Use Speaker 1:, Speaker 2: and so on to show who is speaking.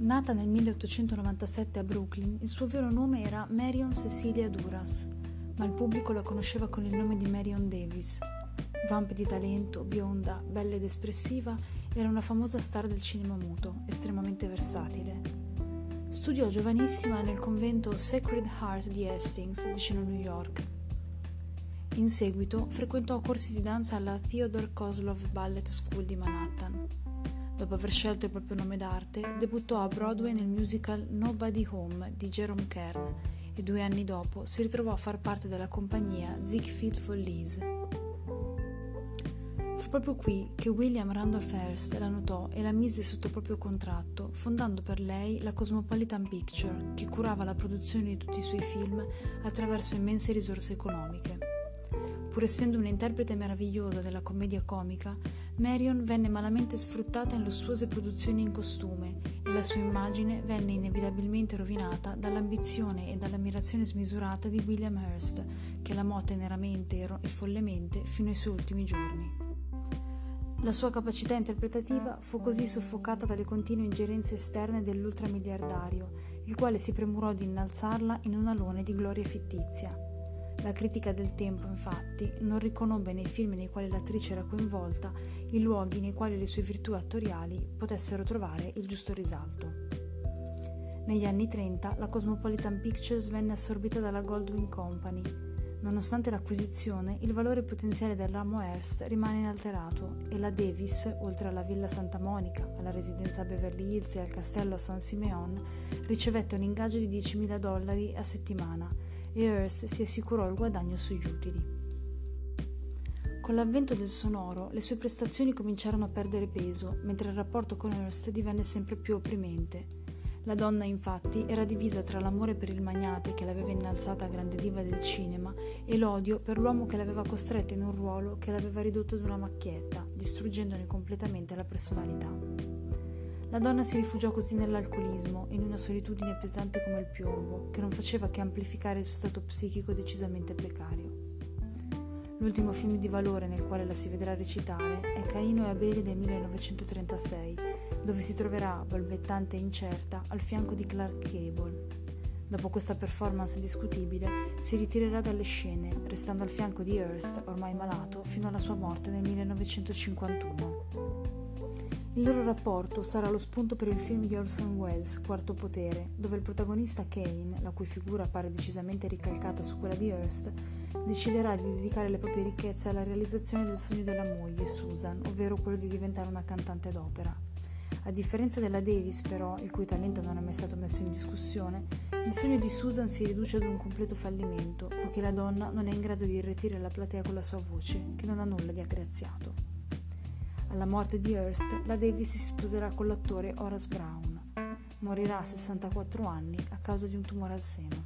Speaker 1: Nata nel 1897 a Brooklyn, il suo vero nome era Marion Cecilia Duras, ma il pubblico la conosceva con il nome di Marion Davis. Vamp di talento, bionda, bella ed espressiva, era una famosa star del cinema muto, estremamente versatile. Studiò giovanissima nel convento Sacred Heart di Hastings, vicino New York. In seguito frequentò corsi di danza alla Theodore Kozlov Ballet School di Manhattan. Dopo aver scelto il proprio nome d'arte, debuttò a Broadway nel musical Nobody Home di Jerome Kern e due anni dopo si ritrovò a far parte della compagnia Ziegfeld Follies. Fu proprio qui che William Randolph Hearst la notò e la mise sotto proprio contratto, fondando per lei la Cosmopolitan Picture, che curava la produzione di tutti i suoi film attraverso immense risorse economiche. Pur essendo un'interprete meravigliosa della commedia comica, Marion venne malamente sfruttata in lussuose produzioni in costume e la sua immagine venne inevitabilmente rovinata dall'ambizione e dall'ammirazione smisurata di William Hearst, che l'amò teneramente e follemente fino ai suoi ultimi giorni. La sua capacità interpretativa fu così soffocata dalle continue ingerenze esterne dell'ultramiliardario, il quale si premurò di innalzarla in un alone di gloria fittizia. La critica del tempo, infatti, non riconobbe nei film nei quali l'attrice era coinvolta i luoghi nei quali le sue virtù attoriali potessero trovare il giusto risalto. Negli anni 30 la Cosmopolitan Pictures venne assorbita dalla Goldwyn Company. Nonostante l'acquisizione, il valore potenziale del ramo Hearst rimane inalterato e la Davis, oltre alla Villa Santa Monica, alla residenza Beverly Hills e al castello San Simeon, ricevette un ingaggio di 10.000 dollari a settimana e Hearst si assicurò il guadagno sugli utili. Con l'avvento del sonoro, le sue prestazioni cominciarono a perdere peso, mentre il rapporto con Hearst divenne sempre più opprimente. La donna, infatti, era divisa tra l'amore per il magnate che l'aveva innalzata a grande diva del cinema e l'odio per l'uomo che l'aveva costretta in un ruolo che l'aveva ridotto ad una macchietta, distruggendone completamente la personalità. La donna si rifugiò così nell'alcolismo, in una solitudine pesante come il piombo, che non faceva che amplificare il suo stato psichico decisamente precario. L'ultimo film di valore nel quale la si vedrà recitare è Caino e Abele del 1936, dove si troverà, balbettante e incerta, al fianco di Clark Gable. Dopo questa performance discutibile, si ritirerà dalle scene, restando al fianco di Hearst, ormai malato, fino alla sua morte nel 1951. Il loro rapporto sarà lo spunto per il film di Orson Welles, Quarto Potere, dove il protagonista Kane, la cui figura appare decisamente ricalcata su quella di Hearst, deciderà di dedicare le proprie ricchezze alla realizzazione del sogno della moglie, Susan, ovvero quello di diventare una cantante d'opera. A differenza della Davis, però, il cui talento non è mai stato messo in discussione, il sogno di Susan si riduce ad un completo fallimento, poiché la donna non è in grado di irretire la platea con la sua voce, che non ha nulla di aggraziato. Alla morte di Hearst, la Davis si sposerà con l'attore Horace Brown. Morirà a 64 anni a causa di un tumore al seno.